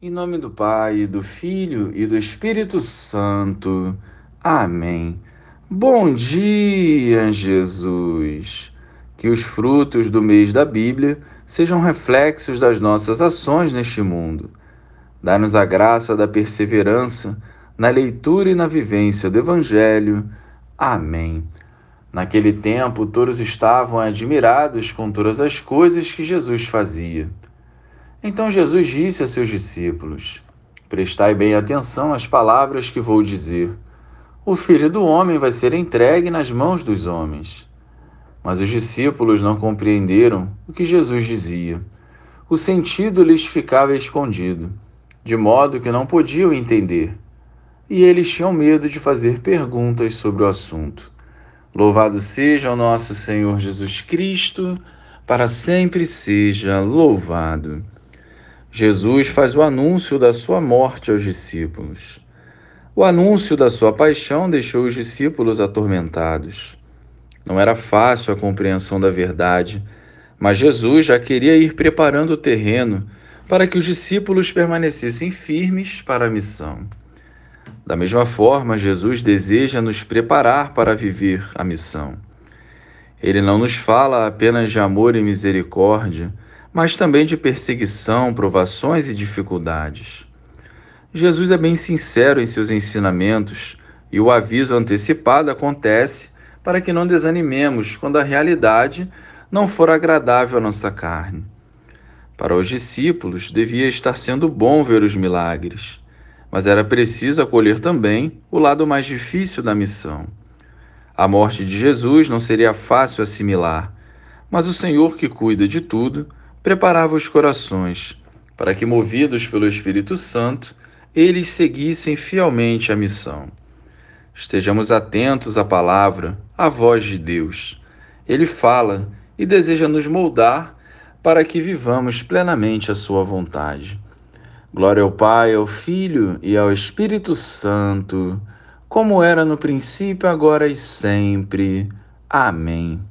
Em nome do Pai, do Filho e do Espírito Santo. Amém. Bom dia, Jesus. Que os frutos do mês da Bíblia sejam reflexos das nossas ações neste mundo. Dá-nos a graça da perseverança na leitura e na vivência do Evangelho. Amém. Naquele tempo, todos estavam admirados com todas as coisas que Jesus fazia. Então Jesus disse a seus discípulos: Prestai bem atenção às palavras que vou dizer. O filho do homem vai ser entregue nas mãos dos homens. Mas os discípulos não compreenderam o que Jesus dizia. O sentido lhes ficava escondido, de modo que não podiam entender. E eles tinham medo de fazer perguntas sobre o assunto. Louvado seja o nosso Senhor Jesus Cristo, para sempre seja louvado. Jesus faz o anúncio da sua morte aos discípulos. O anúncio da sua paixão deixou os discípulos atormentados. Não era fácil a compreensão da verdade, mas Jesus já queria ir preparando o terreno para que os discípulos permanecessem firmes para a missão. Da mesma forma, Jesus deseja nos preparar para viver a missão. Ele não nos fala apenas de amor e misericórdia, mas também de perseguição, provações e dificuldades. Jesus é bem sincero em seus ensinamentos e o aviso antecipado acontece para que não desanimemos quando a realidade não for agradável à nossa carne. Para os discípulos, devia estar sendo bom ver os milagres, mas era preciso acolher também o lado mais difícil da missão. A morte de Jesus não seria fácil assimilar, mas o Senhor que cuida de tudo preparava os corações para que, movidos pelo Espírito Santo, eles seguissem fielmente a missão. Estejamos atentos à palavra, à voz de Deus. Ele fala e deseja nos moldar para que vivamos plenamente a sua vontade. Glória ao Pai, ao Filho e ao Espírito Santo, como era no princípio, agora e sempre. Amém.